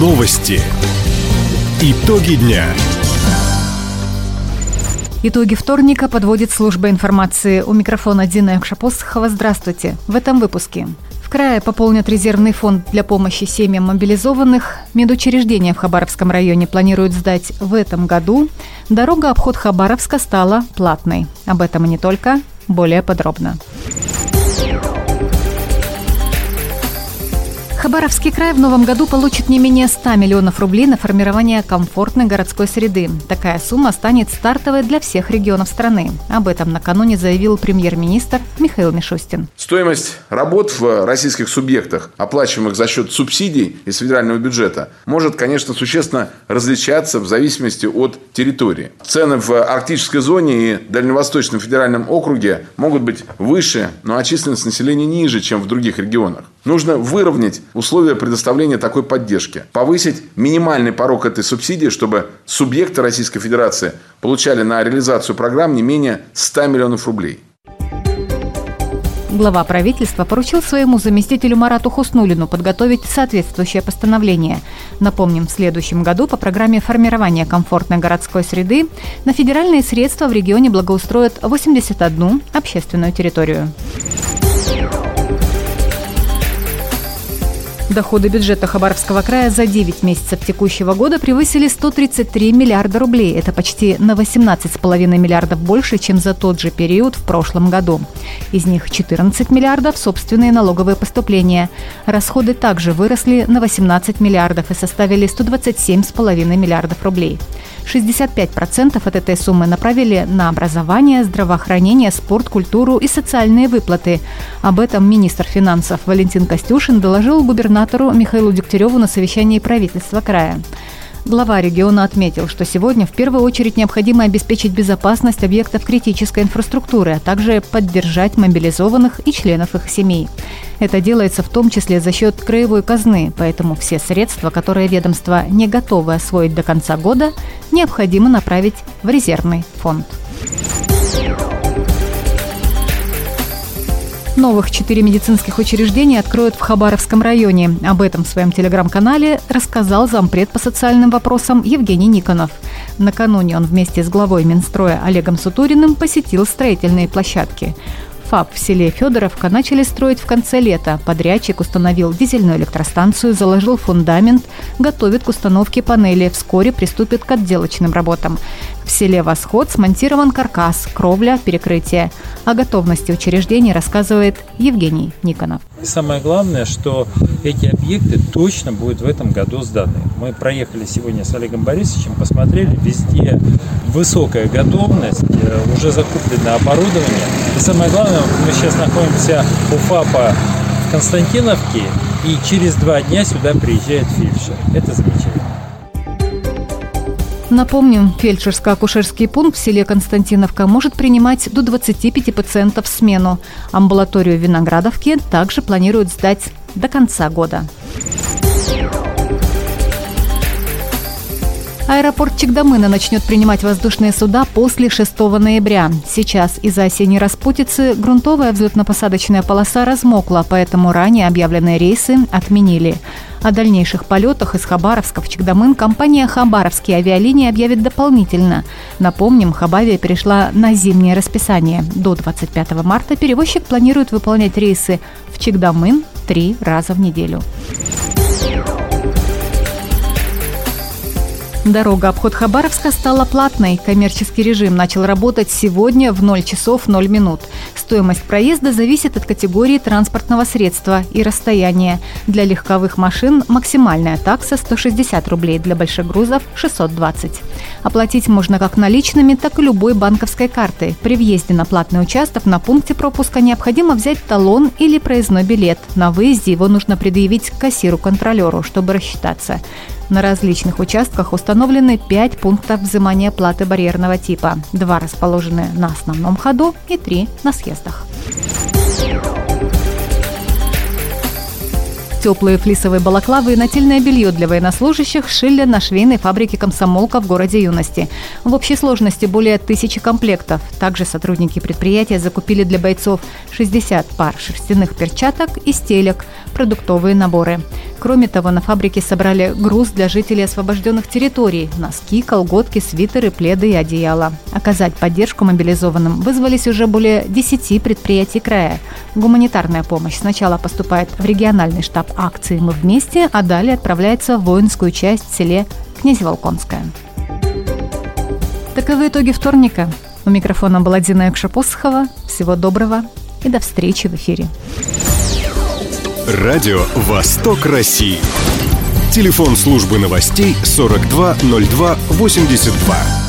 Новости. Итоги дня. Итоги вторника подводит служба информации. У микрофона Дина Якшапосхова. Здравствуйте. В этом выпуске. В крае пополнят резервный фонд для помощи семьям мобилизованных. Медучреждения в Хабаровском районе планируют сдать в этом году. Дорога обход Хабаровска стала платной. Об этом и не только. Более подробно. Хабаровский край в новом году получит не менее 100 миллионов рублей на формирование комфортной городской среды. Такая сумма станет стартовой для всех регионов страны. Об этом накануне заявил премьер-министр Михаил Мишустин. Стоимость работ в российских субъектах, оплачиваемых за счет субсидий из федерального бюджета, может, конечно, существенно различаться в зависимости от территории. Цены в арктической зоне и Дальневосточном федеральном округе могут быть выше, но а численность населения ниже, чем в других регионах. Нужно выровнять условия предоставления такой поддержки, повысить минимальный порог этой субсидии, чтобы субъекты Российской Федерации получали на реализацию программ не менее 100 миллионов рублей. Глава правительства поручил своему заместителю Марату Хуснулину подготовить соответствующее постановление. Напомним, в следующем году по программе формирования комфортной городской среды на федеральные средства в регионе благоустроят 81 общественную территорию. Доходы бюджета Хабаровского края за 9 месяцев текущего года превысили 133 миллиарда рублей. Это почти на 18,5 миллиардов больше, чем за тот же период в прошлом году. Из них 14 миллиардов – собственные налоговые поступления. Расходы также выросли на 18 миллиардов и составили 127,5 миллиардов рублей. 65% от этой суммы направили на образование, здравоохранение, спорт, культуру и социальные выплаты. Об этом министр финансов Валентин Костюшин доложил губернатору Михаилу Дегтяреву на совещании правительства края. Глава региона отметил, что сегодня в первую очередь необходимо обеспечить безопасность объектов критической инфраструктуры, а также поддержать мобилизованных и членов их семей. Это делается в том числе за счет краевой казны, поэтому все средства, которые ведомство не готовы освоить до конца года, необходимо направить в резервный фонд. Новых четыре медицинских учреждения откроют в Хабаровском районе. Об этом в своем телеграм-канале рассказал зампред по социальным вопросам Евгений Никонов. Накануне он вместе с главой Минстроя Олегом Сутуриным посетил строительные площадки. ФАП в селе Федоровка начали строить в конце лета. Подрядчик установил дизельную электростанцию, заложил фундамент, готовит к установке панели. Вскоре приступит к отделочным работам. В селе Восход смонтирован каркас, кровля, перекрытие. О готовности учреждений рассказывает Евгений Никонов. И самое главное, что эти объекты точно будут в этом году сданы. Мы проехали сегодня с Олегом Борисовичем, посмотрели, везде высокая готовность, э, уже закуплено оборудование. И самое главное, мы сейчас находимся у ФАПа в Константиновке, и через два дня сюда приезжает фельдшер. Это замечательно. Напомним, фельдшерско-акушерский пункт в селе Константиновка может принимать до 25 пациентов в смену. Амбулаторию в Виноградовке также планируют сдать до конца года. Аэропорт Чегдамына начнет принимать воздушные суда после 6 ноября. Сейчас из-за осенней распутицы грунтовая взлетно-посадочная полоса размокла, поэтому ранее объявленные рейсы отменили. О дальнейших полетах из Хабаровска в Чегдамын компания «Хабаровские авиалинии» объявит дополнительно. Напомним, Хабавия перешла на зимнее расписание. До 25 марта перевозчик планирует выполнять рейсы в Чегдамын три раза в неделю. Дорога обход Хабаровска стала платной. Коммерческий режим начал работать сегодня в 0 часов 0 минут. Стоимость проезда зависит от категории транспортного средства и расстояния. Для легковых машин максимальная такса 160 рублей, для больших грузов 620. Оплатить можно как наличными, так и любой банковской картой. При въезде на платный участок на пункте пропуска необходимо взять талон или проездной билет. На выезде его нужно предъявить кассиру-контролеру, чтобы рассчитаться. На различных участках установлены 5 пунктов взимания платы барьерного типа. Два расположены на основном ходу и три на съездах. Теплые флисовые балаклавы и нательное белье для военнослужащих шили на швейной фабрике «Комсомолка» в городе Юности. В общей сложности более тысячи комплектов. Также сотрудники предприятия закупили для бойцов 60 пар шерстяных перчаток и стелек, продуктовые наборы. Кроме того, на фабрике собрали груз для жителей освобожденных территорий – носки, колготки, свитеры, пледы и одеяла. Оказать поддержку мобилизованным вызвались уже более 10 предприятий края. Гуманитарная помощь сначала поступает в региональный штаб акции «Мы вместе», а далее отправляется в воинскую часть в селе Князеволконское. Таковы итоги вторника. У микрофона была Дина Экшапосхова. Всего доброго и до встречи в эфире. Радио «Восток России». Телефон службы новостей 420282.